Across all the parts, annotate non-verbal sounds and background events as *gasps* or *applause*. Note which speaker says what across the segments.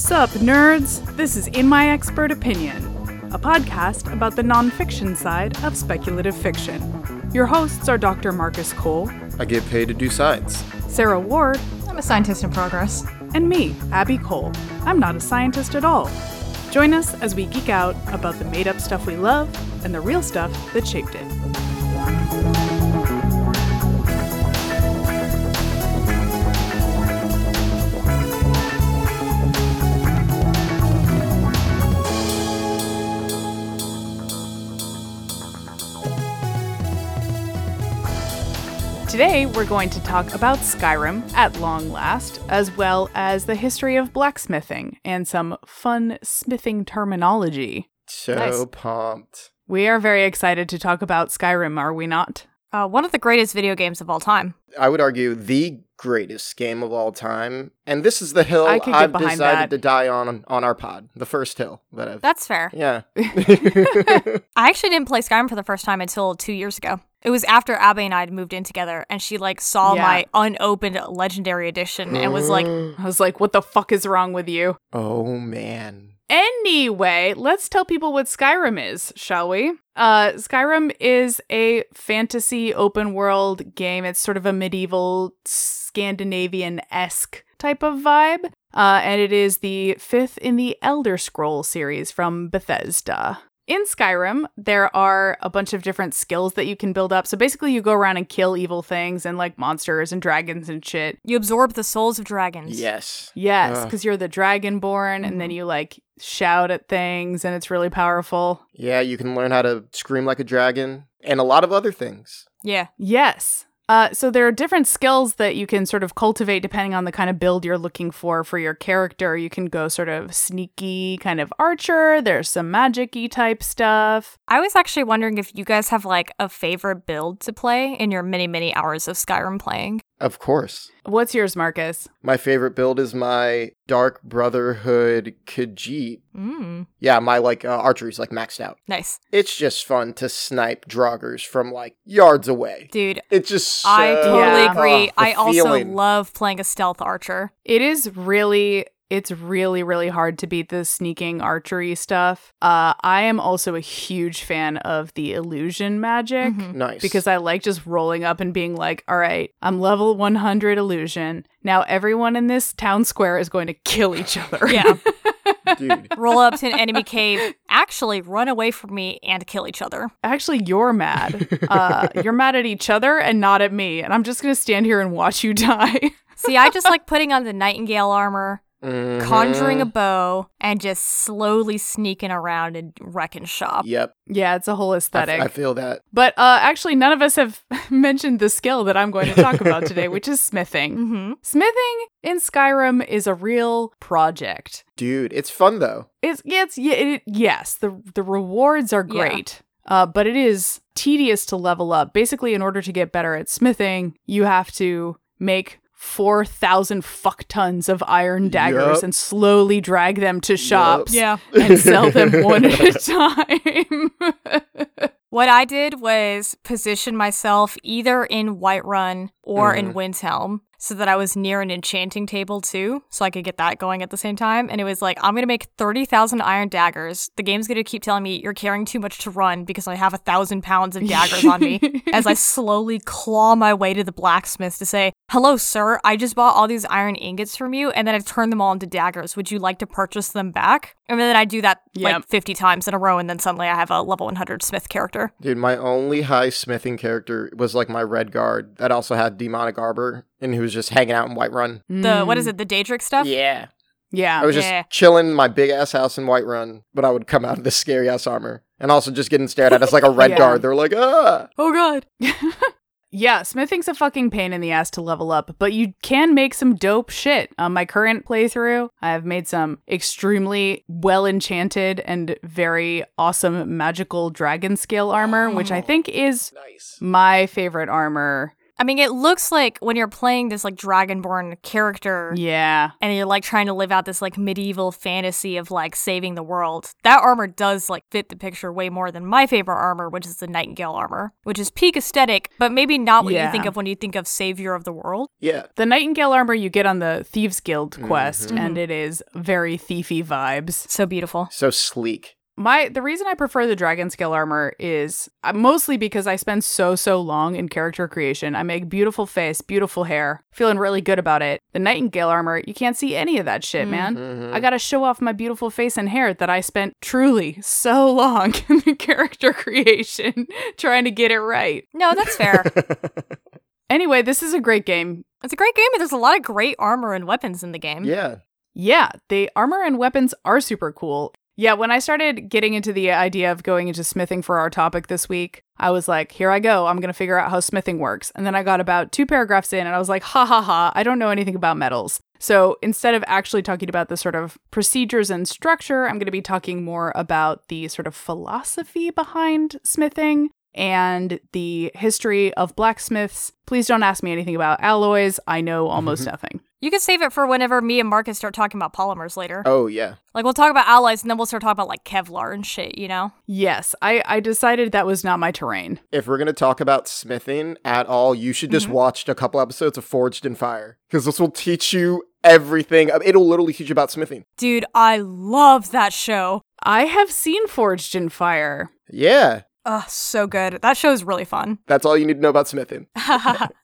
Speaker 1: Sup, nerds? This is In My Expert Opinion, a podcast about the nonfiction side of speculative fiction. Your hosts are Dr. Marcus Cole,
Speaker 2: I get paid to do science.
Speaker 1: Sarah Ward,
Speaker 3: I'm a scientist in progress.
Speaker 1: and me, Abby Cole. I'm not a scientist at all. Join us as we geek out about the made up stuff we love and the real stuff that shaped it. Today, we're going to talk about Skyrim at long last, as well as the history of blacksmithing and some fun smithing terminology.
Speaker 2: So
Speaker 3: Nice.
Speaker 2: pumped.
Speaker 1: We are very excited to talk about Skyrim, are we not?
Speaker 3: Uh, one of the greatest video games of all time.
Speaker 2: I would argue the greatest game of all time. And this is the hill
Speaker 1: I
Speaker 2: I've decided
Speaker 1: that.
Speaker 2: to die on on our pod. The first hill that I've
Speaker 3: That's fair.
Speaker 2: Yeah. *laughs* *laughs*
Speaker 3: I actually didn't play Skyrim for the first time until two years ago. It was after Abby and I had moved in together, and she like saw
Speaker 1: Yeah.
Speaker 3: my unopened Legendary Edition and was like, *gasps*
Speaker 1: I was like, what the fuck is wrong with you?
Speaker 2: Oh man.
Speaker 1: Anyway, let's tell people what Skyrim is, shall we? Uh, Skyrim is a fantasy open world game. It's sort of a medieval Scandinavian esque type of vibe. Uh, and it is the fifth in the Elder Scroll series from Bethesda. In Skyrim, there are a bunch of different skills that you can build up. So basically, you go around and kill evil things and like monsters and dragons and shit.
Speaker 3: "You absorb the souls of dragons."
Speaker 2: Yes.
Speaker 1: Yes,
Speaker 2: Ugh.
Speaker 1: because you're the dragonborn, and then you like shout at things, and it's really powerful.
Speaker 2: Yeah, you can learn how to scream like a dragon and a lot of other things.
Speaker 3: Yeah.
Speaker 1: Yes. Uh, so there are different skills that you can sort of cultivate depending on the kind of build you're looking for for your character. You can go sort of sneaky, kind of archer. There's some magic-y type stuff.
Speaker 3: I was actually wondering if you guys have like a favorite build to play in your many, many hours of Skyrim playing.
Speaker 2: Of course.
Speaker 1: What's yours, Marcus?
Speaker 2: My favorite build is my Dark Brotherhood Khajiit.
Speaker 3: Mm.
Speaker 2: Yeah, my like uh, archery's like maxed out.
Speaker 3: Nice.
Speaker 2: It's just fun to snipe draugers from like yards away.
Speaker 3: Dude,
Speaker 2: It's just so
Speaker 3: I totally
Speaker 1: Yeah.
Speaker 3: agree.
Speaker 2: Oh,
Speaker 3: I also
Speaker 2: feeling.
Speaker 3: love playing a stealth archer.
Speaker 1: It is really it's really really hard to beat the sneaking archery stuff. Uh I am also a huge fan of the illusion magic.
Speaker 3: Mhm.
Speaker 2: nice
Speaker 1: because I like just rolling up and being like, all right, I'm level 100 illusion. Now everyone in this town square is going to kill each other. *laughs*
Speaker 3: Yeah. *laughs*
Speaker 2: dude.
Speaker 3: Roll up to an enemy cave, actually run away from me and kill each other.
Speaker 1: Actually, you're mad. *laughs* Uh, you're mad at each other and not at me. And I'm just going to stand here and watch you die.
Speaker 3: See, I just like putting on the nightingale armor,
Speaker 2: Mhm.
Speaker 3: conjuring a bow, and just slowly sneaking around and wrecking shop.
Speaker 2: Yep,
Speaker 1: yeah, it's a whole aesthetic.
Speaker 2: I feel that.
Speaker 1: but uh, actually, none of us have *laughs* mentioned the skill that I'm going to talk about today, *laughs* which is smithing.
Speaker 3: hmm
Speaker 1: Smithing in Skyrim is a real project.
Speaker 2: Dude, it's fun though.
Speaker 1: It's yeah, it's yeah, it, yes. The the rewards are
Speaker 3: Yeah.
Speaker 1: great. Uh, but it is tedious to level up. Basically, in order to get better at smithing, you have to make four thousand fuck tons of iron daggers
Speaker 2: Yup.
Speaker 1: and slowly drag them to shops
Speaker 3: Yeah.
Speaker 1: and sell *laughs* them one at a time. *laughs*
Speaker 3: What I did was position myself either in Whiterun or in mm-hmm. Windhelm so that I was near an enchanting table too, so I could get that going at the same time. And it was like, I'm gonna make 30,000 iron daggers. The game's gonna keep telling me you're carrying too much to run because I have a thousand pounds of daggers on me. *laughs* As I slowly claw my way to the blacksmith to say, Hello, sir, I just bought all these iron ingots from you, and then I've turned them all into daggers. Would you like to purchase them back? And then I do that
Speaker 1: Yep.
Speaker 3: like 50 times in a row, and then suddenly I have a level 100 smith character.
Speaker 2: Dude, my only high smithing character was like my Redguard that also had demonic arbor and who was just hanging out in Whiterun.
Speaker 3: The what is
Speaker 1: Mm,
Speaker 3: it? The Daedric stuff.
Speaker 2: Yeah.
Speaker 1: Yeah.
Speaker 2: I was just
Speaker 3: Yeah.
Speaker 2: chilling in my big ass house in Whiterun, but I would come out of this scary ass armor. And also just getting stared at as like a *laughs* red
Speaker 1: Yeah.
Speaker 2: guard. They're like, ah.
Speaker 3: Oh god. *laughs*
Speaker 1: Yeah, smithing's a fucking pain in the ass to level up, but you can make some dope shit. On my current playthrough, I have made some extremely well enchanted and very awesome magical dragon scale armor, which I *gasps* think is
Speaker 2: Nice.
Speaker 1: my favorite armor
Speaker 3: I mean, it looks like when you're playing this like dragonborn character
Speaker 1: Yeah.
Speaker 3: and you're like trying to live out this like medieval fantasy of like saving the world. That armor does like fit the picture way more than my favorite armor, which is the Nightingale armor, which is peak aesthetic, but maybe not what
Speaker 1: Yeah.
Speaker 3: you think of when you think of savior of the world.
Speaker 2: Yeah.
Speaker 1: The Nightingale armor you get on the Thieves Guild
Speaker 2: Mm-hmm.
Speaker 1: quest, and it is very thiefy vibes.
Speaker 3: So beautiful.
Speaker 2: So sleek.
Speaker 1: My the reason I prefer the dragon scale armor is uh, mostly because I spend so so long in character creation. I make beautiful face, beautiful hair, feeling really good about it. The nightingale armor, you can't see any of that shit, man.
Speaker 2: Mhm.
Speaker 1: I got to show off my beautiful face and hair that I spent truly so *laughs* long in the character creation *laughs* trying to get it right.
Speaker 3: No, that's fair. *laughs*
Speaker 1: Anyway, this is a great game.
Speaker 3: it's a great game, and there's a lot of great armor and weapons in the game.
Speaker 2: yeah.
Speaker 1: Yeah, the armor and weapons are super cool. Yeah, when I started getting into the idea of going into smithing for our topic this week, I was like, here I go. I'm going to figure out how smithing works. And then I got about two paragraphs in and I was like, ha ha ha, I don't know anything about metals. So instead of actually talking about the sort of procedures and structure, I'm going to be talking more about the sort of philosophy behind smithing and the history of blacksmiths. Please don't ask me anything about alloys. I know mm-hmm. almost nothing.
Speaker 3: You can save it for whenever me and Marcus start talking about polymers later.
Speaker 2: Oh yeah.
Speaker 3: Like we'll talk about alloys, and then we'll start talking about like Kevlar and shit. You know?
Speaker 1: Yes, I, I decided that was not my terrain.
Speaker 2: If we're gonna talk about smithing at all, you should just mm-hmm. watch a couple episodes of Forged in Fire because this will teach you everything. Uh, it'll literally teach you about smithing.
Speaker 3: Dude, I love that show.
Speaker 1: I have seen Forged in Fire.
Speaker 2: Yeah,
Speaker 3: Ugh, so good. That show is really fun.
Speaker 2: that's all you need to know about smithing. *laughs*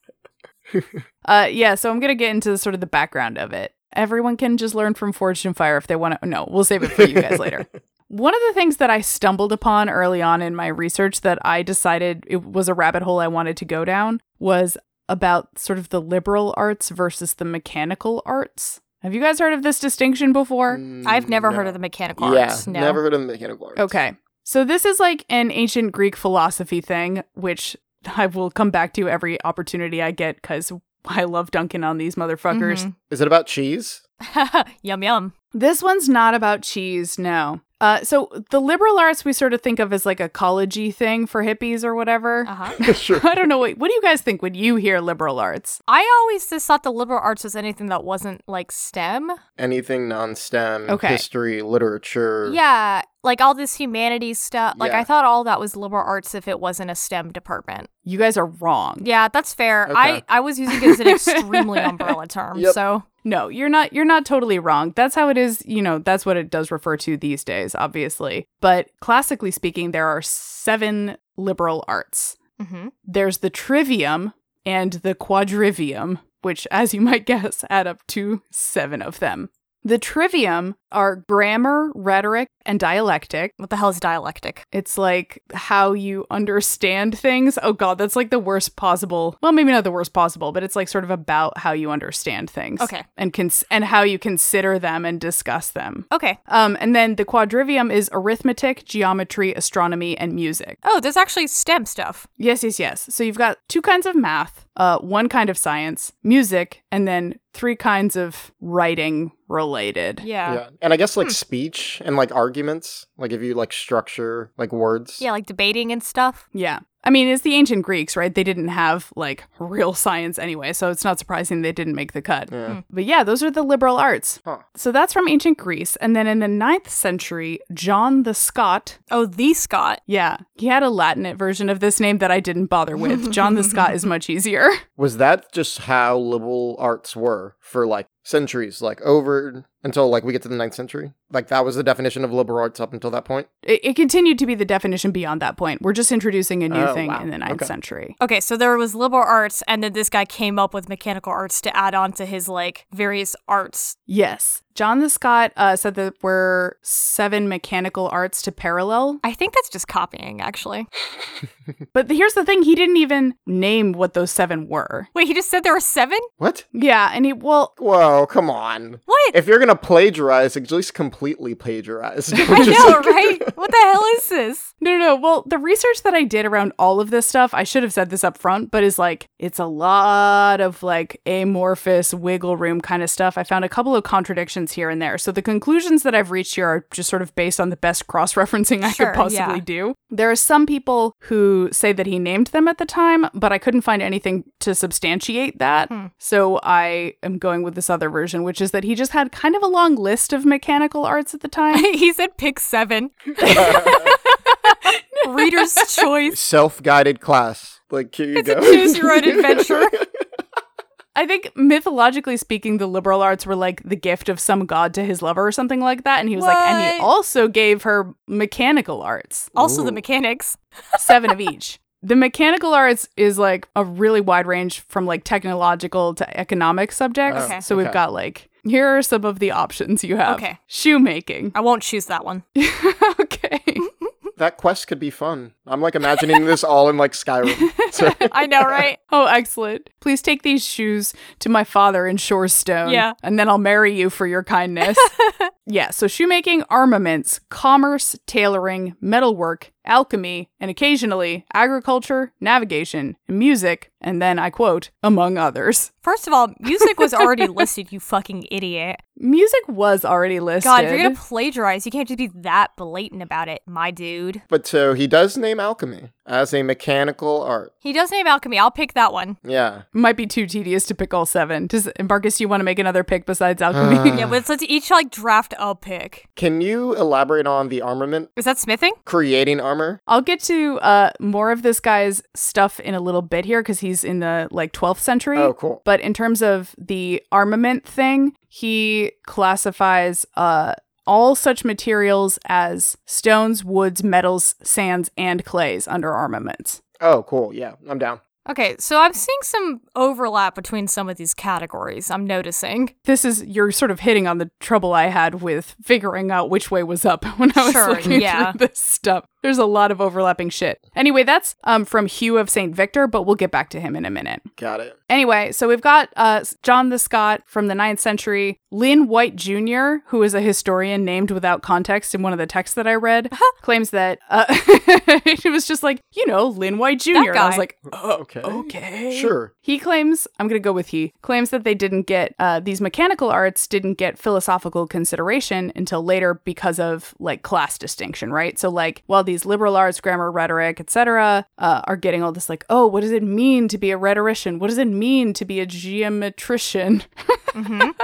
Speaker 2: *laughs*
Speaker 1: Uh, yeah, so I'm gonna get into sort of the background of it. Everyone can just learn from Forged in Fire if they want to. No, we'll save it for you guys later. *laughs* One of the things that I stumbled upon early on in my research that I decided it was a rabbit hole I wanted to go down was about sort of the liberal arts versus the mechanical arts. Have you guys heard of this distinction before?
Speaker 3: I've never
Speaker 2: No.
Speaker 3: heard of the mechanical
Speaker 2: Yeah,
Speaker 3: arts. No.
Speaker 2: never heard of the mechanical arts.
Speaker 1: Okay. So this is like an ancient Greek philosophy thing, which *laughs* I will come back to every opportunity I get because I love dunking on these motherfuckers. Mm-hmm.
Speaker 2: Is it about cheese? *laughs*
Speaker 3: yum yum.
Speaker 1: This one's not about cheese, no. Uh, so the liberal arts we sort of think of as like a collegey thing for hippies or whatever.
Speaker 3: Uh huh. *laughs*
Speaker 2: sure. *laughs*
Speaker 1: I don't know. What, what do you guys think when you hear liberal arts?
Speaker 3: I always just thought the liberal arts was anything that wasn't like STEM.
Speaker 2: Anything non-STEM,
Speaker 1: Okay.
Speaker 2: history, literature.
Speaker 3: Yeah, like all this humanities stuff. Like
Speaker 2: Yeah.
Speaker 3: I thought all that was liberal arts if it wasn't a STEM department.
Speaker 1: You guys are wrong.
Speaker 3: Yeah, that's fair.
Speaker 2: Okay.
Speaker 3: I I was using it as an *laughs* extremely umbrella term.
Speaker 2: Yep.
Speaker 3: So
Speaker 1: No, you're not you're not totally wrong. That's how it is, you know, that's what it does refer to these days, obviously. But classically speaking, there are 7 liberal arts.
Speaker 3: mhm.
Speaker 1: There's the trivium and the quadrivium, which as you might *laughs* guess add up to 7 of them. The trivium are grammar, rhetoric, and dialectic.
Speaker 3: what the hell is dialectic?
Speaker 1: It's like how you understand things. Oh god, that's like the worst possible. Well, maybe not the worst possible, but it's like sort of about how you understand things.
Speaker 3: Okay.
Speaker 1: And cons- and how you consider them and discuss them.
Speaker 3: Okay.
Speaker 1: Um and then the quadrivium is arithmetic, geometry, astronomy, and music.
Speaker 3: Oh, there's actually STEM stuff.
Speaker 1: Yes, yes, yes. So you've got two kinds of math, uh one kind of science, music, and then three kinds of writing related.
Speaker 3: Yeah.
Speaker 2: Yeah. And I guess
Speaker 3: Hmm.
Speaker 2: like speech and like arguments, like if you like structure like words.
Speaker 3: Yeah, like debating and stuff.
Speaker 1: Yeah. I mean, it's the ancient Greeks, right? They didn't have like real science anyway, so it's not surprising they didn't make the cut.
Speaker 2: Yeah. Hmm.
Speaker 1: But yeah, those are the liberal arts.
Speaker 2: Huh.
Speaker 1: So that's from ancient Greece. And then in the ninth century, John the Scot,
Speaker 3: Oh, the Scot.
Speaker 1: yeah, he had a Latinate version of this name that I didn't bother with. *laughs* John the Scot is much easier.
Speaker 2: Was that just how liberal arts were for like centuries, like over until like we get to the ninth century? Like that was the definition of liberal arts up until that point?
Speaker 1: It, it continued to be the definition beyond that point. We're just introducing a new
Speaker 2: Oh,
Speaker 1: thing
Speaker 2: wow.
Speaker 1: in the ninth
Speaker 2: Okay.
Speaker 1: century.
Speaker 3: Okay, so there was liberal arts, and then this guy came up with mechanical arts to add on to his like various arts.
Speaker 1: Yes. John the Scot uh, said that were seven mechanical arts to parallel
Speaker 3: I think that's just copying, actually. *laughs* *laughs*
Speaker 1: But here's the thing, he didn't even name what those seven were.
Speaker 3: Wait, he just said there were seven?
Speaker 2: What?
Speaker 1: Yeah, and he well
Speaker 2: Whoa, come on.
Speaker 3: What?
Speaker 2: If you're gonna plagiarize, at least completely plagiarize. *laughs*
Speaker 3: I
Speaker 2: just-
Speaker 3: know, right? What the hell is this?
Speaker 1: no no no, well the research that I did around all of this stuff, I should have said this up front, but is like it's a lot of like amorphous wiggle room kind of stuff. I found a couple of contradictions reference here and there. So the conclusions that I've reached here are just sort of based on the best cross referencing I
Speaker 3: Sure,
Speaker 1: could possibly
Speaker 3: yeah.
Speaker 1: do. There are some people who say that he named them at the time, but I couldn't find anything to substantiate that.
Speaker 3: Hmm.
Speaker 1: So I am going with this other version, which is that he just had kind of a long list of mechanical arts at the time. *laughs*
Speaker 3: he said pick seven. *laughs* Reader's choice.
Speaker 2: Self guided class. Like, here you
Speaker 3: It's a
Speaker 2: go.
Speaker 3: choose your own *laughs* adventure.
Speaker 1: I think mythologically speaking, the liberal arts were like the gift of some god to his lover or something like that. And he was like, and he also gave her mechanical arts,
Speaker 3: Also, the mechanics. *laughs*
Speaker 1: seven of each. The mechanical arts is like a really wide range from like technological to economic subjects.
Speaker 3: Okay.
Speaker 1: So we've
Speaker 2: Okay.
Speaker 1: got like, here are some of the options you have
Speaker 3: Okay.
Speaker 1: shoemaking.
Speaker 3: I won't choose that one. *laughs*
Speaker 1: okay.
Speaker 2: That quest could be fun. I'm like imagining this all in like Skyrim. So, *laughs*
Speaker 3: I know, right?
Speaker 1: Oh, excellent. Please take these shoes to my father in Shor's Stone.
Speaker 3: Yeah.
Speaker 1: And then I'll marry you for your kindness. *laughs* yeah. So shoemaking, armaments, commerce, tailoring, metalwork, alchemy, and occasionally agriculture, navigation, and music. And then I quote, among others.
Speaker 3: First of all, music was already *laughs* listed, you fucking idiot.
Speaker 1: Music was already listed.
Speaker 3: God, if you're gonna plagiarize, you can't just be that blatant about it, my dude.
Speaker 2: but so he does name alchemy as a mechanical art.
Speaker 3: He does name alchemy. I'll pick that one.
Speaker 2: Yeah.
Speaker 1: Might be too tedious to pick all seven. Does Marcus, you want to make another pick besides alchemy?
Speaker 2: Uh.
Speaker 3: Yeah, but let's each like draft a pick.
Speaker 2: Can you elaborate on the armament?
Speaker 3: Is that smithing?
Speaker 2: Creating armor?
Speaker 1: I'll get to uh, more of this guy's stuff in a little bit here because he's in the like 12th century.
Speaker 2: Oh, cool.
Speaker 1: But in terms of the armament thing, he classifies uh, all such materials as stones, woods, metals, sands, and clays under armaments.
Speaker 2: Oh, cool. Yeah, I'm down.
Speaker 3: Okay, so I'm seeing some overlap between some of these categories. I'm noticing.
Speaker 1: This is you're sort of hitting on the trouble I had with figuring out which way was up *laughs* when I was
Speaker 3: Sure,
Speaker 1: looking
Speaker 3: yeah.
Speaker 1: through this stuff. There's a lot of overlapping shit. Anyway, that's um, from Hugh of St. Victor, but we'll get back to him in a minute.
Speaker 2: Got it.
Speaker 1: Anyway, so we've got uh, John the Scot from the 9th century, Lynn White Jr., who is a historian named without context in one of the texts that I read, claims that uh, *laughs* it was just like, you know, Lynn White Jr. And I was like, oh,
Speaker 2: Okay.
Speaker 1: okay.
Speaker 2: Sure.
Speaker 1: He claims, I'm going to go with he, claims that they didn't get, uh, these mechanical arts didn't get philosophical consideration until later because of like class distinction, right? So, like, while these liberal arts, grammar, rhetoric, etc., uh, are getting all this, like, oh, what does it mean to be a rhetorician? What does it mean to be a geometrician?
Speaker 3: hmm *laughs*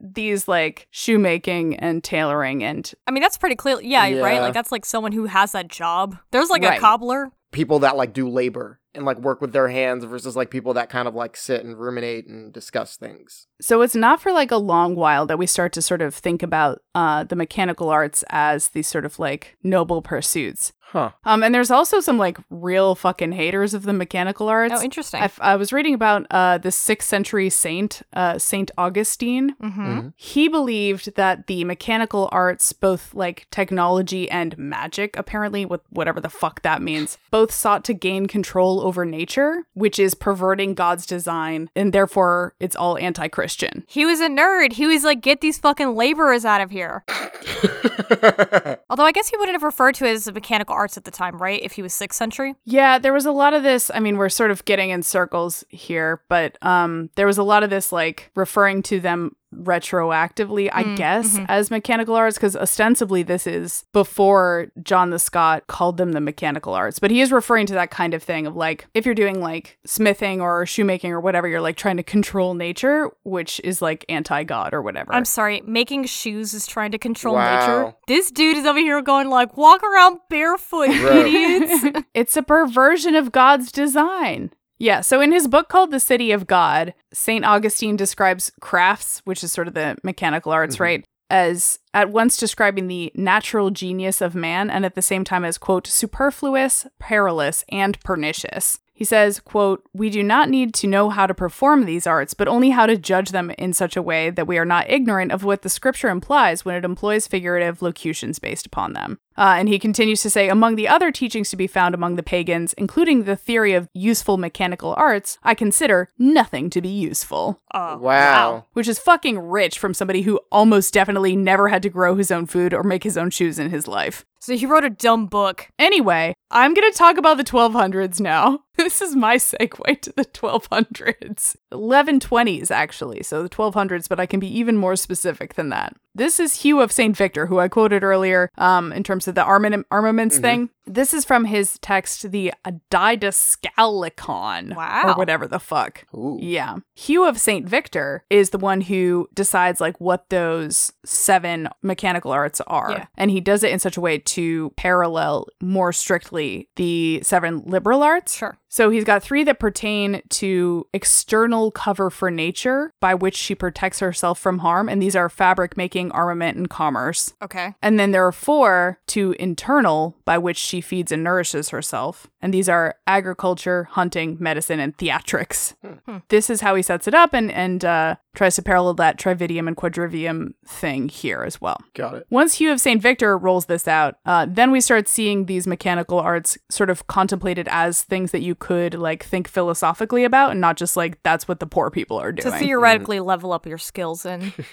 Speaker 1: these like shoemaking and tailoring and
Speaker 3: I mean, that's pretty clear. Yeah, right? Like, that's like someone who has that job. There's like
Speaker 1: Right.
Speaker 3: a cobbler.
Speaker 2: People that like do labor and like work with their hands versus like people that kind of like sit and ruminate and discuss things.
Speaker 1: So it's not for like a long while that we start to sort of think about uh, the mechanical arts as these sort of like noble pursuits.
Speaker 2: Huh.
Speaker 1: Um, and there's also some like real fucking haters of the mechanical arts.
Speaker 3: Oh, interesting.
Speaker 1: I, f- I was reading about uh, the sixth century saint, uh, Saint Augustine.
Speaker 3: mm-hmm.
Speaker 1: He believed that the mechanical arts, both like technology and magic, apparently, with whatever the fuck that means, both sought to gain control over nature, which is perverting God's design, and therefore it's all anti Christian.
Speaker 3: He was a nerd. He was like, get these fucking laborers out of here. *laughs* Although I guess he wouldn't have referred to it as mechanical arts at the time, right? If he was 6th century.
Speaker 1: Yeah, there was a lot of this. I mean, we're sort of getting in circles here, but um, there was a lot of this like referring to them retroactively, I
Speaker 3: Mm,
Speaker 1: guess,
Speaker 3: mhm.
Speaker 1: as mechanical arts, because ostensibly this is before John the Scot called them the mechanical arts. But he is referring to that kind of thing of like, if you're doing like smithing or shoemaking or whatever, you're like trying to control nature, which is like anti God or whatever.
Speaker 3: I'm sorry, making shoes is trying to control
Speaker 2: Wow.
Speaker 3: nature. This dude is over here going like, walk around barefoot,
Speaker 2: Bro.
Speaker 3: idiots. *laughs* *laughs*
Speaker 1: it's a perversion of God's design. Yeah, so in his book called The City of God, St. Augustine describes crafts, which is sort of the mechanical arts,
Speaker 2: Mhm.
Speaker 1: right, as at once describing the natural genius of man and at the same time as, quote, superfluous, perilous, and pernicious. He says, quote, We do not need to know how to perform these arts, but only how to judge them in such a way that we are not ignorant of what the scripture implies when it employs figurative locutions based upon them. Uh, and he continues to say, among the other teachings to be found among the pagans, including the theory of useful mechanical arts, I consider nothing to be useful.
Speaker 3: Uh,
Speaker 2: wow.
Speaker 1: Which is fucking rich from somebody who almost definitely never had to grow his own food or make his own shoes in his life.
Speaker 3: So he wrote a dumb book.
Speaker 1: Anyway, I'm going to talk about the 1200s now. *laughs* This is my segue to the 1200s. 1120s, actually. So the 1200s, but I can be even more specific than that. This is Hugh of St. Victor, who I quoted earlier um, in terms of the armament, armaments
Speaker 2: Mhm.
Speaker 1: thing. This is from his text, the Didascalicon.
Speaker 3: Wow.
Speaker 1: Or whatever the fuck.
Speaker 2: Ooh.
Speaker 1: Yeah. Hugh of St. Victor is the one who decides like what those seven mechanical arts are.
Speaker 3: Yeah.
Speaker 1: And he does it in such a way to parallel more strictly the seven liberal arts.
Speaker 3: Sure.
Speaker 1: So he's got three that pertain to external cover for nature by which she protects herself from harm. And these are fabric making, armament, and commerce.
Speaker 3: Okay.
Speaker 1: And then there are four to internal by which she feeds and nourishes herself. And these are agriculture, hunting, medicine, and theatrics.
Speaker 3: Hmm.
Speaker 1: This is how he sets it up and, and uh, tries to parallel that trividium and quadrivium thing here as well.
Speaker 2: Got it.
Speaker 1: Once Hugh of St. Victor rolls this out, uh, then we start seeing these mechanical arts sort of contemplated as things that you could like think philosophically about and not just like that's what the poor people are doing.
Speaker 3: To theoretically level up your skills in. *laughs*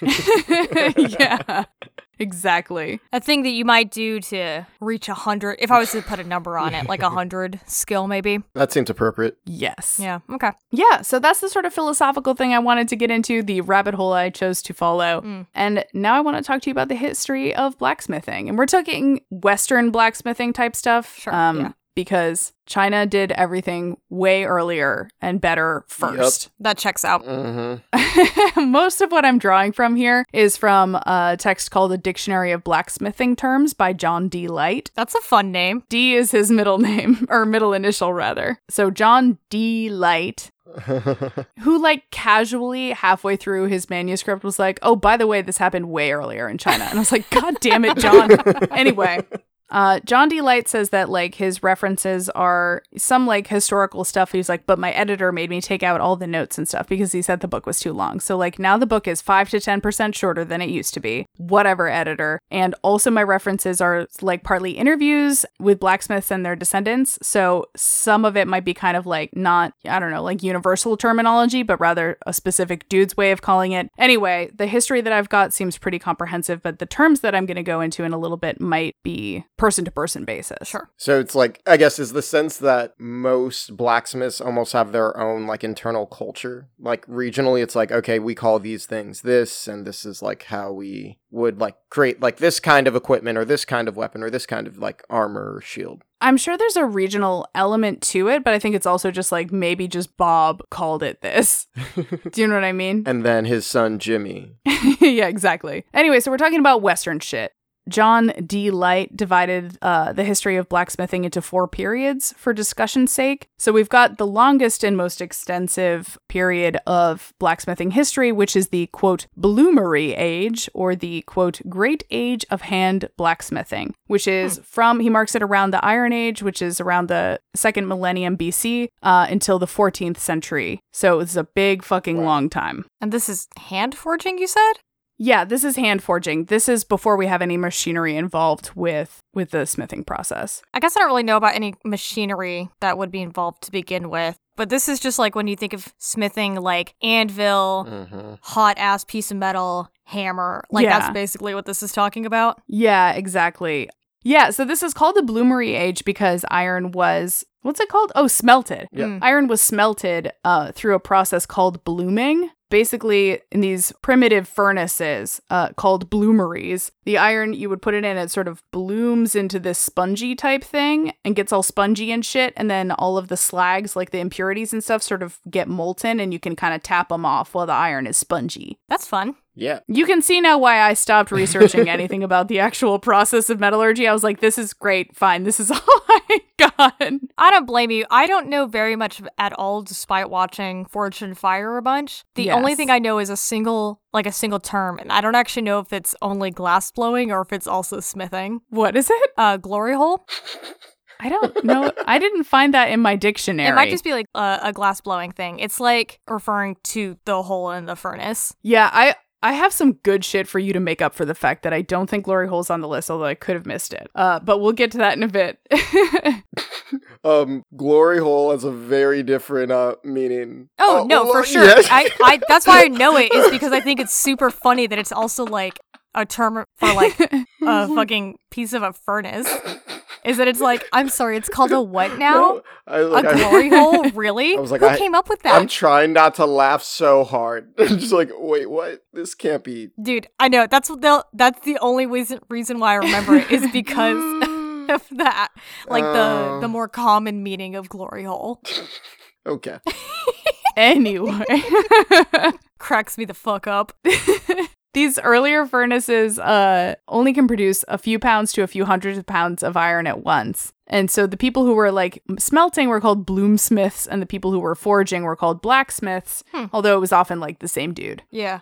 Speaker 1: yeah, *laughs* *laughs* exactly.
Speaker 3: a thing that you might do to reach a hundred. If I was to put a number on it, like a *laughs* hundred skill, maybe.
Speaker 2: That seems appropriate.
Speaker 1: Yes.
Speaker 3: Yeah. Okay.
Speaker 1: Yeah, so that's the sort of philosophical thing I wanted to get into, the rabbit hole I chose to follow.
Speaker 3: Mm.
Speaker 1: And now I want to talk to you about the history of blacksmithing. And we're talking Western blacksmithing type stuff.
Speaker 3: Sure,
Speaker 1: Um,
Speaker 3: yeah.
Speaker 1: Because China did everything way earlier and better first.
Speaker 3: That checks out.
Speaker 2: Mm-hmm. *laughs*
Speaker 1: Most of what I'm drawing from here is from a text called A Dictionary of Blacksmithing Terms by John D. Light.
Speaker 3: That's a fun name.
Speaker 1: D is his middle name, *laughs* or middle initial rather. So John D. Light *laughs* who like casually halfway through his manuscript was like, "Oh, by the way, this happened way earlier in China." And I was like, "God damn it, John." anyway, uh, John D. Light says that like his references are some like historical stuff. He's like, but my editor made me take out all the notes and stuff because he said the book was too long. So like now the book is five to ten percent shorter than it used to be. Whatever, editor. And also my references are like partly interviews with blacksmiths and their descendants. So some of it might be kind of like not I don't know like universal terminology, but rather a specific dude's way of calling it. Anyway, the history that I've got seems pretty comprehensive, but the terms that I'm going to go into in a little bit might be person to person basis.
Speaker 3: Sure.
Speaker 2: So it's like, I guess, is the sense that most blacksmiths almost have their own like internal culture. Like regionally, it's like, okay, we call these things this, and this is like how we would like create like this kind of equipment or this kind of weapon or this kind of like armor or shield.
Speaker 1: I'm sure there's a regional element to it, but I think it's also just like maybe just Bob called it this. *laughs* Do you know what I mean?
Speaker 2: And then his son Jimmy. *laughs*
Speaker 1: yeah, exactly. Anyway, so we're talking about Western shit. John D. Light divided uh, the history of blacksmithing into four periods for discussion's sake. So we've got the longest and most extensive period of blacksmithing history, which is the quote, bloomery age, or the quote, great age of hand blacksmithing, which is from, he marks it around the Iron Age, which is around the second millennium BC, uh, until the 14th century. So it's a big fucking long time.
Speaker 3: And this is hand forging, you said?
Speaker 1: Yeah, this is hand forging. This is before we have any machinery involved with with the smithing process.
Speaker 3: I guess I don't really know about any machinery that would be involved to begin with. But this is just like when you think of smithing, like anvil,
Speaker 2: Mm-hmm.
Speaker 3: hot ass piece of metal, hammer. Like
Speaker 1: Yeah.
Speaker 3: that's basically what this is talking about.
Speaker 1: Yeah, exactly. Yeah, so this is called the bloomery age because iron was what's it called? Oh, smelted.
Speaker 2: Yeah.
Speaker 3: Mm.
Speaker 1: Iron was smelted uh, through a process called blooming. Basically, in these primitive furnaces uh, called bloomeries, the iron you would put it in, it sort of blooms into this spongy type thing and gets all spongy and shit. And then all of the slags, like the impurities and stuff, sort of get molten and you can kind of tap them off while the iron is spongy.
Speaker 3: That's fun.
Speaker 2: Yeah.
Speaker 1: You can see now why I stopped researching *laughs* anything about the actual process of metallurgy. I was like, this is great, fine, this is *laughs* all I
Speaker 3: I don't blame you. I don't know very much at all despite watching Forged in Fire a bunch. The only thing I know is a single like a single term, and I don't actually know if it's only glass blowing or if it's also smithing.
Speaker 1: What is it?
Speaker 3: Uh glory hole?
Speaker 1: I don't know. I didn't find that in my dictionary.
Speaker 3: It might just be like a, a glass blowing thing. It's like referring to the hole in the furnace.
Speaker 1: yeah, I I have some good shit for you to make up for the fact that I don't think glory hole's on the list, although I could have missed it. Uh, but we'll get to that in a bit. *laughs*
Speaker 2: Um, glory hole has a very different uh meaning.
Speaker 3: Oh, no,
Speaker 2: well,
Speaker 3: for sure.
Speaker 2: yes.
Speaker 3: I, I that's why I *laughs* know it is because I think it's super funny that it's also like a term for like *laughs* a fucking piece of a furnace. Is that it's like, I'm sorry, it's called a what *laughs* now?
Speaker 2: No, I, like,
Speaker 3: a
Speaker 2: I-
Speaker 3: glory *laughs* hole? Really?
Speaker 2: I was like,
Speaker 3: Who
Speaker 2: I-
Speaker 3: came up with that?
Speaker 2: I'm trying not to laugh so hard. *laughs* just like, wait, what? This can't be.
Speaker 3: Dude, I know. That's what the that's the only reason reason why I remember it is because of that. Like
Speaker 2: Oh.
Speaker 3: the the oh. more common meaning of glory hole.
Speaker 2: Okay.
Speaker 1: Anyway.
Speaker 3: Cracks me the fuck up.
Speaker 1: These earlier furnaces uh, only can produce a few pounds to a few hundreds of pounds of iron at once. And so the people who were like smelting were called bloomsmiths, and the people who were forging were called blacksmiths,
Speaker 3: Hmm.
Speaker 1: although it was often like the same dude.
Speaker 3: Yeah.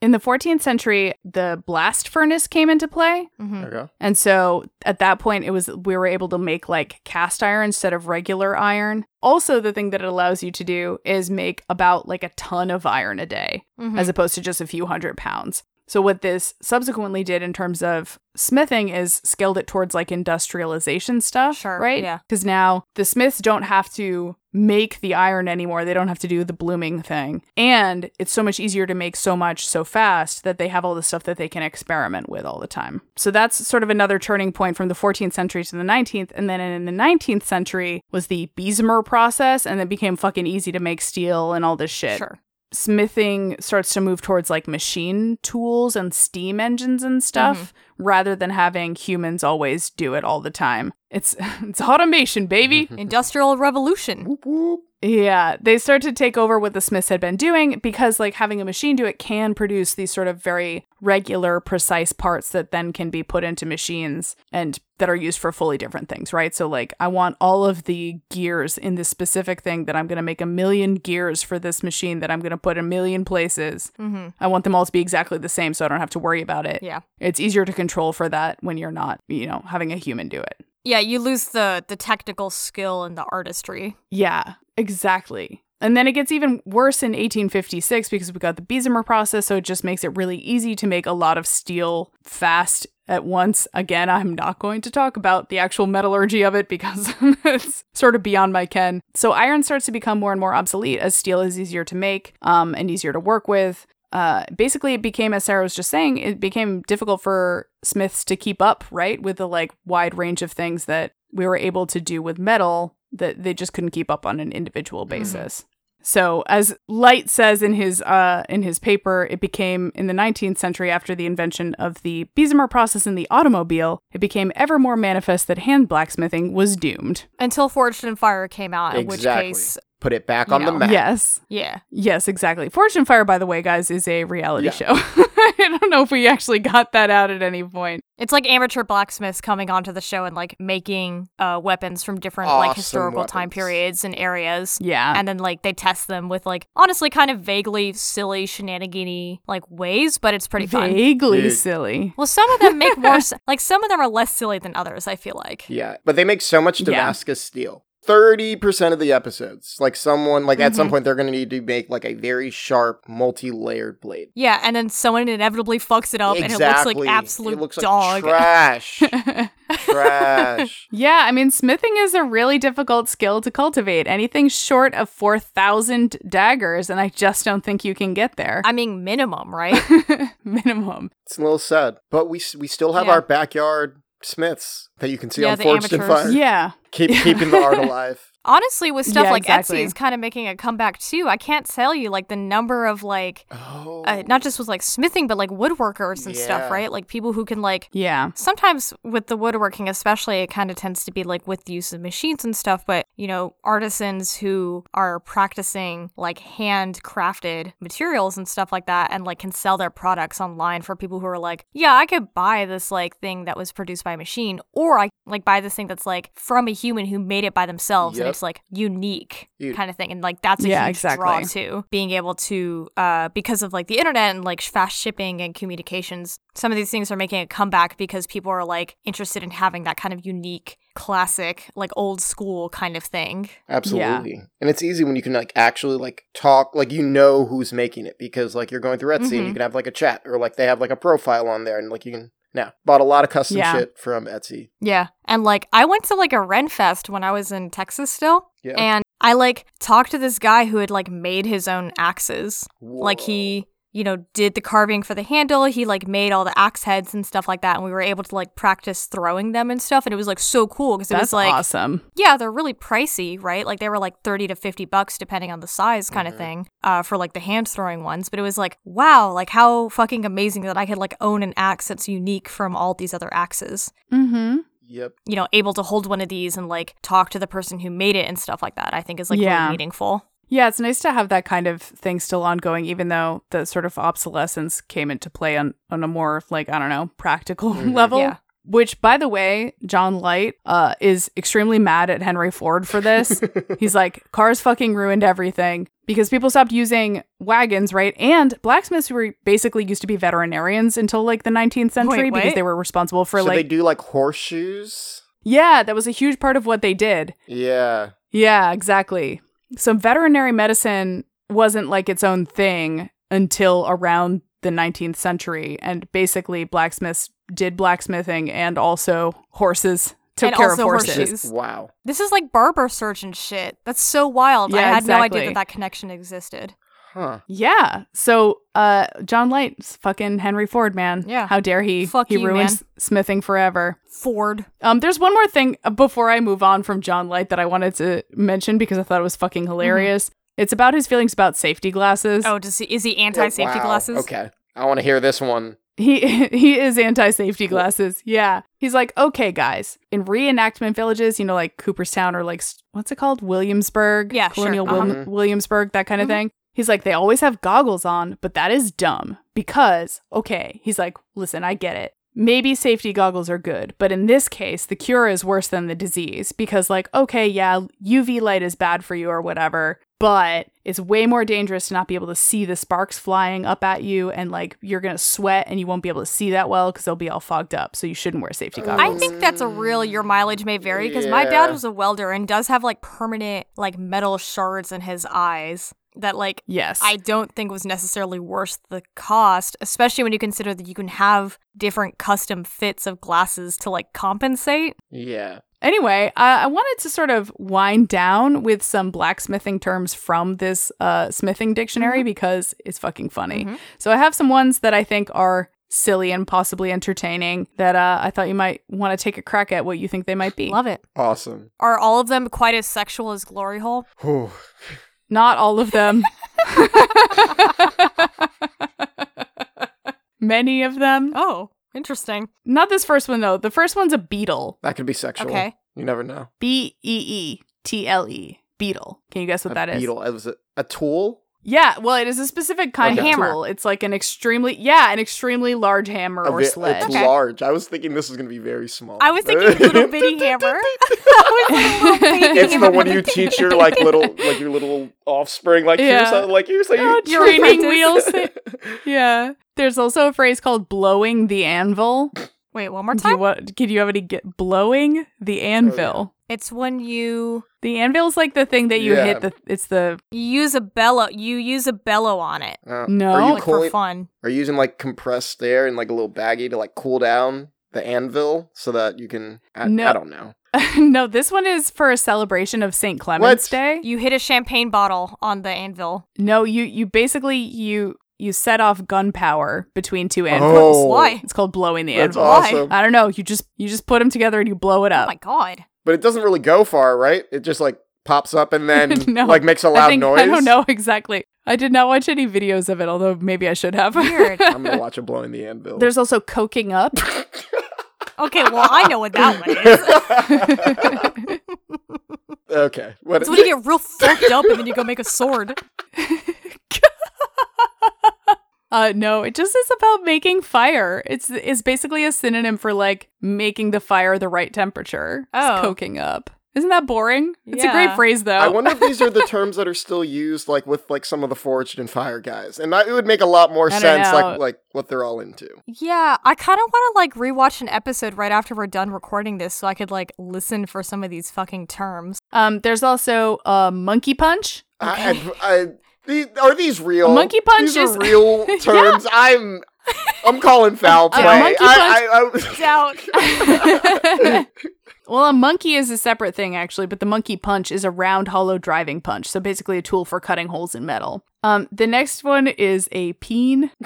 Speaker 1: In the 14th century, the blast furnace came into play.
Speaker 3: hmm
Speaker 2: Okay.
Speaker 1: And so at that point, it was we were able to make like cast iron instead of regular iron. Also, the thing that it allows you to do is make about like a ton of iron a day
Speaker 3: hmm
Speaker 1: as opposed to just a few hundred pounds. So, what this subsequently did in terms of smithing is scaled it towards like industrialization stuff,
Speaker 3: Sure,
Speaker 1: right?
Speaker 3: yeah.
Speaker 1: Because now the smiths don't have to make the iron anymore. They don't have to do the blooming thing. And it's so much easier to make so much so fast that they have all the stuff that they can experiment with all the time. So, that's sort of another turning point from the 14th century to the 19th. And then in the 19th century was the Bessemer process, and it became fucking easy to make steel and all this shit
Speaker 3: Sure.
Speaker 1: Smithing starts to move towards like machine tools and steam engines and stuff mm-hmm. rather than having humans always do it all the time. It's *laughs* it's automation, baby. *laughs*
Speaker 3: Industrial revolution.
Speaker 2: Whoop, whoop.
Speaker 1: yeah, they start to take over what the smiths had been doing because like having a machine do it can produce these sort of very regular precise parts that then can be put into machines and that are used for fully different things, right? So like I want all of the gears in this specific thing that I'm going to make a million gears for this machine that I'm going to put a million places.
Speaker 3: hmm
Speaker 1: I want them all to be exactly the same so I don't have to worry about it.
Speaker 3: Yeah.
Speaker 1: It's easier to control for that when you're not, you know, having a human do it.
Speaker 3: Yeah, you lose the the technical skill and the artistry.
Speaker 1: Yeah, exactly. And then it gets even worse in 1856 because we got the Bessemer process, so it just makes it really easy to make a lot of steel fast at once. Again, I'm not going to talk about the actual metallurgy of it because *laughs* it's sort of beyond my ken. So iron starts to become more and more obsolete as steel is easier to make um, and easier to work with. Uh, basically, it became, as Sarah was just saying, it became difficult for smiths to keep up, right, with the like wide range of things that we were able to do with metal that they just couldn't keep up on an individual basis. So, as Light says in his uh, in his paper, it became in the 19th century after the invention of the Bessemer process in the automobile, it became ever more manifest that hand blacksmithing was doomed.
Speaker 3: Until Forged in Fire came out, in which case,
Speaker 2: Put it back
Speaker 3: You
Speaker 2: on the
Speaker 3: know.
Speaker 2: map.
Speaker 1: Yes,
Speaker 3: yeah.
Speaker 1: yes, exactly. Forged in Fire, by the way, guys, is a reality
Speaker 2: Yeah.
Speaker 1: show. *laughs* I don't know if we actually got that out at any point.
Speaker 3: It's like amateur blacksmiths coming onto the show and like making uh, weapons from different like
Speaker 2: Awesome
Speaker 3: historical time periods and areas.
Speaker 1: Yeah,
Speaker 3: And then like they test them with like honestly kind of vaguely silly shenanigan like ways, but it's pretty fun.
Speaker 1: vaguely
Speaker 2: Dude.
Speaker 1: silly.
Speaker 3: Well, some of them make more *laughs* like some of them are less silly than others. I feel like.
Speaker 2: Yeah, but they make so much
Speaker 1: Yeah.
Speaker 2: Damascus steel. 30% of the episodes. Like someone like at some
Speaker 3: Mhm.
Speaker 2: point they're going to need to make like a very sharp multi-layered blade.
Speaker 3: Yeah, and then someone inevitably fucks it up, and it looks like absolute
Speaker 2: it looks
Speaker 3: dog.
Speaker 2: Like trash. *laughs* trash.
Speaker 1: Yeah, I mean, smithing is a really difficult skill to cultivate. Anything short of 4,000 daggers, and I just don't think you can get there.
Speaker 3: I mean, minimum, right? *laughs*
Speaker 1: Minimum.
Speaker 2: It's a little sad, but we we still have
Speaker 3: Yeah.
Speaker 2: our backyard smiths that you can see
Speaker 3: Yeah,
Speaker 2: on
Speaker 3: the
Speaker 2: Forged in. Fire.
Speaker 1: Yeah.
Speaker 2: Keep keeping the art alive. *laughs*
Speaker 3: Honestly, with stuff
Speaker 1: Yeah,
Speaker 3: like
Speaker 1: exactly.
Speaker 3: Etsy is kind of making a comeback too. I can't tell you like the number of like
Speaker 2: Oh.
Speaker 3: uh, not just with like smithing, but like woodworkers and
Speaker 2: Yeah.
Speaker 3: stuff, right? Like people who can like
Speaker 1: Yeah.
Speaker 3: sometimes with the woodworking especially it kind of tends to be like with the use of machines and stuff but you know artisans who are practicing like handcrafted materials and stuff like that and like can sell their products online for people who are like yeah i could buy this like thing that was produced by a machine or i like buy this thing that's like from a human who made it by themselves and it's like unique
Speaker 2: You-
Speaker 3: kind of thing and like that's a
Speaker 1: Yeah,
Speaker 3: huge
Speaker 1: exactly.
Speaker 3: draw to being able to uh because of like the internet and like fast shipping and communications some of these things are making a comeback because people are like interested in having that kind of unique classic like old school kind of thing
Speaker 2: Absolutely. And it's easy when you can like actually like talk like you know who's making it because like you're going through Etsy and you
Speaker 3: Mhm.
Speaker 2: can have like a chat or like they have like a profile on there and like you can now bought a lot of custom
Speaker 1: Yeah.
Speaker 2: shit from Etsy.
Speaker 3: yeah and like i went to like a ren fest when i was in texas still
Speaker 2: Yeah.
Speaker 3: and i like talked to this guy who had like made his own axes like he you know, did the carving for the handle. He like made all the axe heads and stuff like that. And we were able to like practice throwing them and stuff. And it was like so cool because it
Speaker 1: That's
Speaker 3: was like,
Speaker 1: awesome.
Speaker 3: yeah, they're really pricey, right? Like they were like 30 to 50 bucks depending on the size kind of thing uh, for like the hand throwing ones. But it was like, wow, like how fucking amazing that I could like own an axe that's unique from all these other axes.
Speaker 1: Mm-hmm.
Speaker 2: Yep.
Speaker 3: You know, able to hold one of these and like talk to the person who made it and stuff like that. I think is like
Speaker 1: Yeah.
Speaker 3: really meaningful.
Speaker 1: Yeah, it's nice to have that kind of thing still ongoing, even though the sort of obsolescence came into play on, on a more, like, I don't know, practical *laughs*
Speaker 2: Mhm.
Speaker 1: level.
Speaker 3: Yeah.
Speaker 1: Which, by the way, John Light uh, is extremely mad at Henry Ford for this. *laughs* He's like, cars fucking ruined everything because people stopped using wagons, right? And blacksmiths were basically used to be veterinarians until like the 19th century
Speaker 3: Wait,
Speaker 1: because they were responsible for
Speaker 2: like. they do like horseshoes.
Speaker 1: yeah, that was a huge part of what they did.
Speaker 2: Yeah.
Speaker 1: Yeah, exactly. So veterinary medicine wasn't like its own thing until around the 19th century. And basically, blacksmiths did blacksmithing and also horses took
Speaker 3: And
Speaker 1: care
Speaker 3: also
Speaker 1: of horses.
Speaker 3: horseshoes.
Speaker 2: Wow.
Speaker 3: This is like barber surgeon shit. That's so wild. I
Speaker 1: Yeah,
Speaker 3: had no idea that that connection existed.
Speaker 2: Huh.
Speaker 1: Yeah. So, uh, John Light's fucking Henry Ford, man.
Speaker 3: Yeah.
Speaker 1: How dare he?
Speaker 3: Fuck
Speaker 1: he
Speaker 3: you,
Speaker 1: ruined
Speaker 3: man.
Speaker 1: smithing forever.
Speaker 3: Ford.
Speaker 1: Um, there's one more thing uh, before I move on from John Light that I wanted to mention because I thought it was fucking hilarious. It's about his feelings about safety glasses.
Speaker 3: Oh, does he, is he anti-safety
Speaker 2: Wow.
Speaker 3: glasses?
Speaker 2: Okay. I want to hear this one.
Speaker 1: He *laughs* he is anti-safety glasses. Yeah. He's like, "Okay, guys. In reenactment villages, you know like Cooperstown or like what's it called? Williamsburg,
Speaker 3: Yeah, sure.
Speaker 1: Colonial
Speaker 3: Uh-huh.
Speaker 1: Wil- Williamsburg, that kind of
Speaker 3: Mhm.
Speaker 1: thing." He's like, "They always have goggles on, but that is dumb because, okay." He's like, "Listen, I get it. Maybe safety goggles are good, but in this case, the cure is worse than the disease because like, okay, yeah, UV light is bad for you or whatever, but it's way more dangerous to not be able to see the sparks flying up at you and like you're going to sweat and you won't be able to see that well cuz they'll be all fogged up. So you shouldn't wear safety goggles.
Speaker 3: I think that's a real your mileage may vary because my dad was a welder and does have like permanent like metal shards in his eyes that like
Speaker 1: yes.
Speaker 3: I don't think was necessarily worth the cost, especially when you consider that you can have different custom fits of glasses to like compensate.
Speaker 2: Yeah.
Speaker 1: Anyway, I, I wanted to sort of wind down with some blacksmithing terms from this uh, smithing dictionary because it's fucking funny.
Speaker 3: Mhm.
Speaker 1: So I have some ones that I think are silly and possibly entertaining that uh, I thought you might want to take a crack at what you think they might be.
Speaker 3: Love it.
Speaker 2: Awesome.
Speaker 3: Are all of them quite as sexual as Glory Hole?
Speaker 2: Whew.
Speaker 1: Not all of them. *laughs* Many of them.
Speaker 3: Oh, interesting.
Speaker 1: Not this first one though. The first one's a beetle.
Speaker 2: That could be sexual.
Speaker 3: Okay.
Speaker 2: You never know.
Speaker 1: B E E T L E. Beetle. Can you guess what
Speaker 2: a
Speaker 1: that is?
Speaker 2: beetle. It was a, a tool.
Speaker 1: Yeah, well, it is a specific kind
Speaker 2: Okay.
Speaker 1: of
Speaker 3: Hammer.
Speaker 1: tool. It's like an extremely, yeah, an extremely large hammer
Speaker 2: A
Speaker 1: or
Speaker 2: ve-
Speaker 1: sled.
Speaker 2: It's
Speaker 3: Okay.
Speaker 2: large. I was thinking this was gonna be very small.
Speaker 3: I was thinking *laughs* little bitty hammer. *laughs* I was thinking little *laughs* bitty
Speaker 2: It's the one you teach your like little like your little offspring like
Speaker 1: Yeah.
Speaker 2: here's how like here's how
Speaker 1: Oh,
Speaker 2: you
Speaker 1: training
Speaker 3: apprentice.
Speaker 1: wheels. yeah. There's also a phrase called blowing the anvil.
Speaker 3: Wait, one more
Speaker 1: Do you
Speaker 3: time.
Speaker 1: want, can you have any get blowing the anvil?
Speaker 3: It's when you
Speaker 1: The anvil is like the thing that you
Speaker 2: Yeah.
Speaker 1: hit. The it's the
Speaker 3: you use a bellow. You use a bellow on it,
Speaker 2: Uh,
Speaker 1: No.
Speaker 2: Are you
Speaker 3: like for fun.
Speaker 2: Are you using like compressed air and like a little baggie to like cool down the anvil so that you can? I,
Speaker 1: No.
Speaker 2: I don't know. *laughs*
Speaker 1: no. This one is for a celebration of Saint Clement's
Speaker 2: What?
Speaker 1: Day.
Speaker 3: You hit a champagne bottle on the anvil.
Speaker 1: No, you you basically you you set off gunpowder between two anvils.
Speaker 2: Oh,
Speaker 3: Why?
Speaker 1: It's called blowing the anvil.
Speaker 2: Awesome.
Speaker 1: I don't know. You just you just put them together and you blow it
Speaker 3: Oh
Speaker 1: up.
Speaker 3: my god.
Speaker 2: But it doesn't really go far, right? It just like pops up and then *laughs*
Speaker 1: No.
Speaker 2: like makes a loud
Speaker 1: think
Speaker 2: noise.
Speaker 1: I don't know *laughs* exactly. I did not watch any videos of it, although maybe I should have.
Speaker 3: Weird. *laughs*
Speaker 2: I'm gonna watch a blowing the anvil.
Speaker 1: There's also coking up.
Speaker 3: Okay, well I know what that one is.
Speaker 2: okay. What
Speaker 3: It's when you get real fucked up and then you go make a sword.
Speaker 1: Uh no, it just is about making fire. It's it's basically a synonym for like making the fire the right temperature. It's
Speaker 3: Oh.
Speaker 1: coking up. Isn't that boring? It's a great phrase though.
Speaker 2: I wonder if these are the *laughs* terms that are still used, like with like some of the Forged in Fire guys, and that, it would make a lot more
Speaker 1: I
Speaker 2: sense,
Speaker 1: know.
Speaker 2: like like what they're all into.
Speaker 3: Yeah, I kind of want to like rewatch an episode right after we're done recording this so I could like listen for some of these fucking terms.
Speaker 1: um there's also uh monkey punch.
Speaker 2: I, I, I, the, are these real?
Speaker 1: A monkey punch
Speaker 2: these
Speaker 1: is-
Speaker 2: are real *laughs*
Speaker 1: Yeah.
Speaker 2: terms. I'm I'm calling foul
Speaker 1: A
Speaker 2: play.
Speaker 1: monkey
Speaker 2: I, I,
Speaker 3: Doubt.
Speaker 2: I, *laughs*
Speaker 1: Well, a monkey is a separate thing, actually, but the monkey punch is a round, hollow driving punch. So basically, a tool for cutting holes in metal. Um, the next one is a peen. *laughs*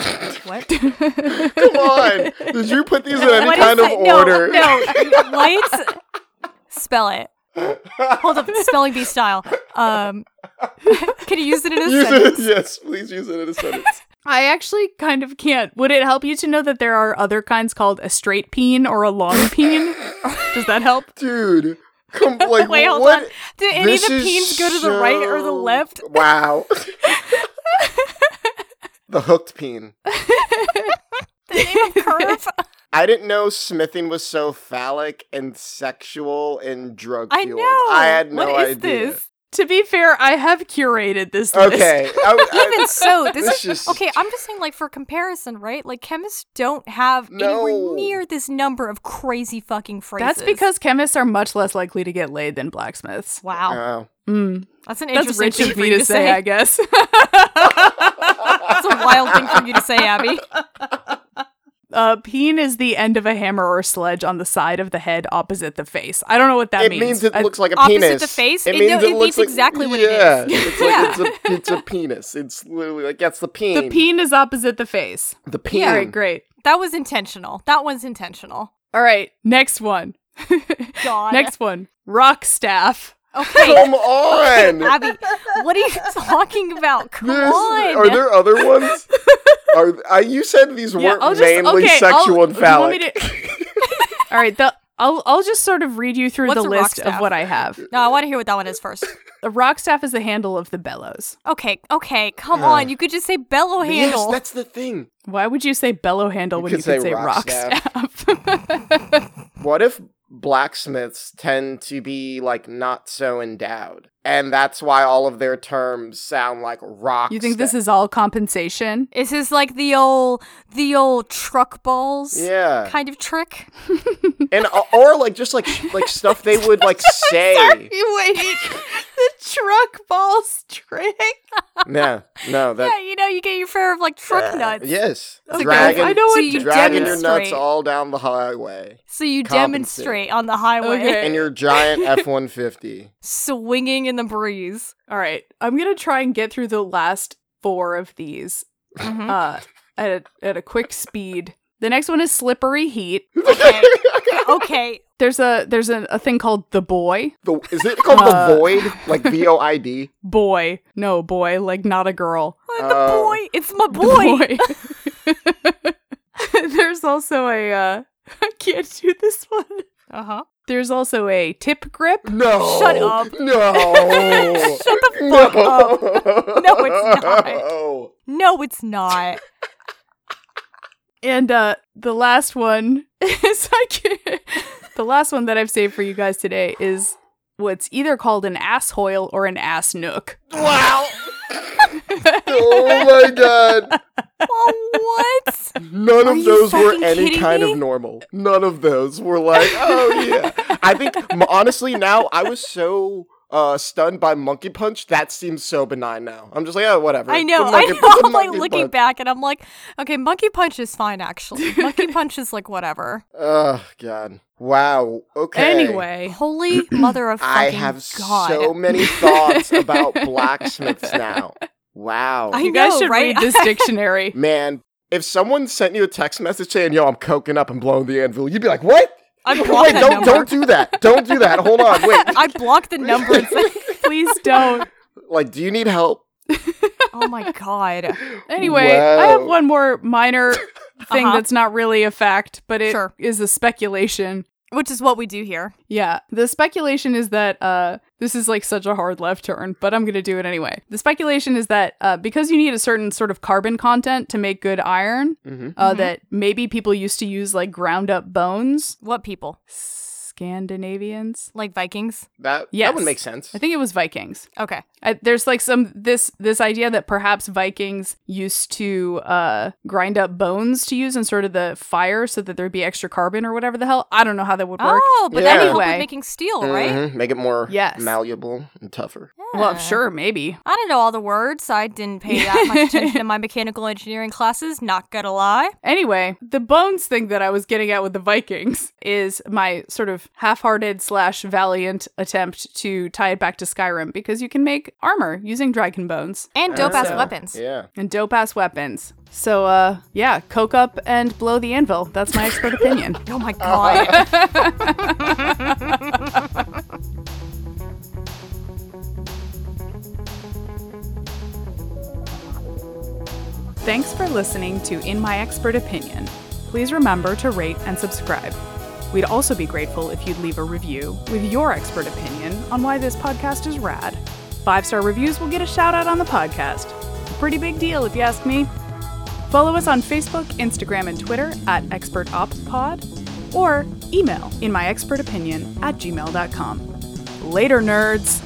Speaker 3: What?
Speaker 2: Come on. Did you put these in any
Speaker 3: What
Speaker 2: kind of? Order?
Speaker 3: No, what? Spell it. *laughs* Hold up, spelling bee style. Um, *laughs* can you use it in a
Speaker 2: Use it.
Speaker 3: sentence?
Speaker 2: Yes, please use it in a sentence. *laughs*
Speaker 1: I actually kind of can't. Would it help you to know that there are other kinds called a straight peen or a long peen? Does that help?
Speaker 2: Dude. Come, like,
Speaker 3: Wait, hold
Speaker 2: what?
Speaker 3: on. Did any of the
Speaker 2: is
Speaker 3: peens go to the right or the left?
Speaker 2: Wow. the hooked peen.
Speaker 3: The name of curve?
Speaker 2: I didn't know smithing was so phallic and sexual and drug
Speaker 3: I
Speaker 2: fueled.
Speaker 3: know.
Speaker 2: I had no
Speaker 3: What is
Speaker 2: idea.
Speaker 3: this?
Speaker 1: To be fair, I have curated this list.
Speaker 2: Okay. I- *laughs* I-
Speaker 3: Even so, *laughs* this,
Speaker 2: This
Speaker 3: is
Speaker 2: just-
Speaker 3: okay. I'm just saying, like for comparison, right? Like chemists don't have
Speaker 2: No.
Speaker 3: anywhere near this number of crazy fucking phrases.
Speaker 1: That's because chemists are much less likely to get laid than blacksmiths.
Speaker 3: wow,
Speaker 2: Oh.
Speaker 1: Mm.
Speaker 3: that's an
Speaker 1: That's
Speaker 3: interesting
Speaker 1: rich
Speaker 3: thing
Speaker 1: of
Speaker 3: for
Speaker 1: me
Speaker 3: you
Speaker 1: to say, I guess. *laughs*
Speaker 3: That's a wild thing for you to say, Abby.
Speaker 1: Uh, peen is the end of a hammer or sledge on the side of the head opposite the face. I don't know what that
Speaker 2: it
Speaker 1: means.
Speaker 2: It means it
Speaker 1: I-
Speaker 2: looks like a
Speaker 3: Opposite
Speaker 2: penis.
Speaker 3: the face?
Speaker 2: It
Speaker 3: It-
Speaker 2: means
Speaker 3: no,
Speaker 2: it,
Speaker 3: it
Speaker 2: looks
Speaker 3: means
Speaker 2: like,
Speaker 3: exactly what it
Speaker 2: yeah,
Speaker 3: is.
Speaker 2: It's like
Speaker 3: Yeah.
Speaker 2: it's a it's a penis. It's literally like that's the peen.
Speaker 1: the peen is opposite the face.
Speaker 2: The peen.
Speaker 1: All right, great.
Speaker 3: That was intentional. That one's intentional.
Speaker 1: All right, next one. *laughs*
Speaker 3: God.
Speaker 1: next one. Rock staff.
Speaker 3: Okay.
Speaker 2: Come on. *laughs*
Speaker 3: Abby, what are you talking about? Come
Speaker 2: There's-
Speaker 3: on.
Speaker 2: Are there other ones? *laughs* Are uh, you said these
Speaker 1: Yeah,
Speaker 2: weren't
Speaker 1: just-
Speaker 2: mainly
Speaker 1: okay,
Speaker 2: sexual
Speaker 1: I'll-
Speaker 2: and
Speaker 1: you want me
Speaker 2: phallic? *laughs*
Speaker 1: All right, the I'll I'll just sort of read you through
Speaker 3: What's
Speaker 1: the list of what I have.
Speaker 3: no, I want to hear what that one is first.
Speaker 1: A rock staff is the handle of the bellows.
Speaker 3: Okay, okay, come
Speaker 2: Uh,
Speaker 3: on. You could just say bellow handle.
Speaker 2: yes, that's the thing.
Speaker 1: Why would you say bellow handle
Speaker 2: You
Speaker 1: when
Speaker 2: could
Speaker 1: you could
Speaker 2: say
Speaker 1: say
Speaker 2: rock
Speaker 1: rock
Speaker 2: staff.
Speaker 1: staff? *laughs*
Speaker 2: What if blacksmiths tend to be like not so endowed, and that's why all of their terms sound like rock?
Speaker 1: you think this is all compensation?
Speaker 3: Is this like the old the old truck balls
Speaker 2: yeah,
Speaker 3: kind of trick? *laughs*
Speaker 2: and uh, or like just like like stuff they would like *laughs* say.
Speaker 1: You wait. *laughs* the truck balls trick.
Speaker 2: No, no, that
Speaker 3: yeah, you know, you get your fair of like truck nuts.
Speaker 2: yes,
Speaker 1: Okay,
Speaker 2: dragging,
Speaker 1: I know
Speaker 3: So
Speaker 1: what
Speaker 3: you
Speaker 2: dragging your nuts all down the highway,
Speaker 3: So you demonstrate on the highway,
Speaker 1: Okay.
Speaker 2: in your giant F one fifty.
Speaker 3: swinging in the breeze.
Speaker 1: All right, I'm gonna try and get through the last four of these
Speaker 3: Mhm.
Speaker 1: uh, at a, at a quick speed. The next one is slippery heat. *laughs*
Speaker 3: Okay. okay.
Speaker 1: There's a there's a, a thing called the boy.
Speaker 2: The, is it called
Speaker 1: Uh,
Speaker 2: the void? Like V O I D? *laughs*
Speaker 1: Boy, no boy, like not a girl.
Speaker 3: Uh, the
Speaker 2: Oh.
Speaker 3: boy, it's my
Speaker 1: The
Speaker 3: boy.
Speaker 1: boy. *laughs* There's also a uh, I can't do this one.
Speaker 3: Uh huh.
Speaker 1: There's also a tip grip.
Speaker 2: No.
Speaker 3: Shut up.
Speaker 2: No. *laughs*
Speaker 3: Shut the fuck up. No, it's not.
Speaker 2: No. *laughs*
Speaker 3: No, it's not.
Speaker 1: And uh the last one *laughs* is I can't, the last one that I've saved for you guys today is what's either called an asshoil or an ass nook.
Speaker 2: Wow. *laughs* oh my god.
Speaker 3: Oh, what?
Speaker 2: None
Speaker 3: Are
Speaker 2: of those were any kind
Speaker 3: me?
Speaker 2: of normal. None of those were like, oh yeah. I think honestly now I was so uh stunned by monkey punch that seems so benign now. I'm just like, oh whatever.
Speaker 3: I know.
Speaker 2: The
Speaker 3: I know. *laughs* I'm like looking
Speaker 2: punch.
Speaker 3: back, and I'm like, okay, monkey punch is fine. Actually, *laughs* monkey punch is like whatever.
Speaker 2: Oh god. Wow. Okay.
Speaker 1: Anyway,
Speaker 3: Holy *clears throat* mother of fucking
Speaker 2: I have
Speaker 3: god!
Speaker 2: so many thoughts about *laughs* blacksmiths now. Wow.
Speaker 3: I
Speaker 1: you guys
Speaker 3: know,
Speaker 1: should
Speaker 3: right?
Speaker 1: read this dictionary.
Speaker 2: Man, if someone sent you a text message saying, "Yo, I'm coking up and blowing the anvil," you'd be like, "What?"
Speaker 3: I
Speaker 2: Wait,
Speaker 3: that
Speaker 2: don't
Speaker 3: number.
Speaker 2: don't do that. Don't do that. Hold on, wait. *laughs*
Speaker 3: I blocked the number. And said, *laughs*
Speaker 1: Please don't.
Speaker 2: like, do you need help?
Speaker 3: oh my god! *laughs*
Speaker 1: Anyway, I have one more minor thing
Speaker 3: Uh-huh.
Speaker 1: that's not really a fact, but it is
Speaker 3: Sure.
Speaker 1: a speculation.
Speaker 3: Which is what we do here.
Speaker 1: Yeah. The speculation is that uh this is like such a hard left turn, but I'm going to do it anyway. The speculation is that uh because you need a certain sort of carbon content to make good iron,
Speaker 2: Mm-hmm.
Speaker 1: uh
Speaker 3: Mhm.
Speaker 1: that maybe people used to use like ground up bones.
Speaker 3: What people?
Speaker 1: Scandinavians.
Speaker 3: Like Vikings?
Speaker 2: That
Speaker 1: Yes.
Speaker 2: that would make sense.
Speaker 1: I think it was Vikings.
Speaker 3: Okay.
Speaker 1: I, there's like some this this idea that perhaps Vikings used to uh grind up bones to use in sort of the fire so that there'd be extra carbon or whatever the hell. I don't know how that would work.
Speaker 3: Oh, but that would help
Speaker 1: Anyway.
Speaker 3: making steel, right?
Speaker 2: Mhm. Make it more
Speaker 1: Yes.
Speaker 2: malleable and tougher.
Speaker 1: Well, sure, maybe.
Speaker 3: I don't know all the words. I didn't pay that much *laughs* attention in my mechanical engineering classes. Not gonna lie.
Speaker 1: Anyway, the bones thing that I was getting at with the Vikings is my sort of of half-hearted slash valiant attempt to tie it back to Skyrim because you can make armor using dragon bones
Speaker 3: And dope ass
Speaker 2: So,
Speaker 3: weapons.
Speaker 2: Yeah.
Speaker 1: and dope ass weapons. So, uh, yeah, coke up and blow the anvil. That's my expert *gasps* opinion. *gasps*
Speaker 3: Oh my god.
Speaker 1: Thanks for listening to In My Expert Opinion. Please remember to rate and subscribe. We'd also be grateful if you'd leave a review with your expert opinion on why this podcast is rad. Five star reviews will get a shout out on the podcast. A pretty big deal, if you ask me. Follow us on Facebook, Instagram, and Twitter at ExpertOpsPod or email in my expert opinion at gmail.com. Later, nerds!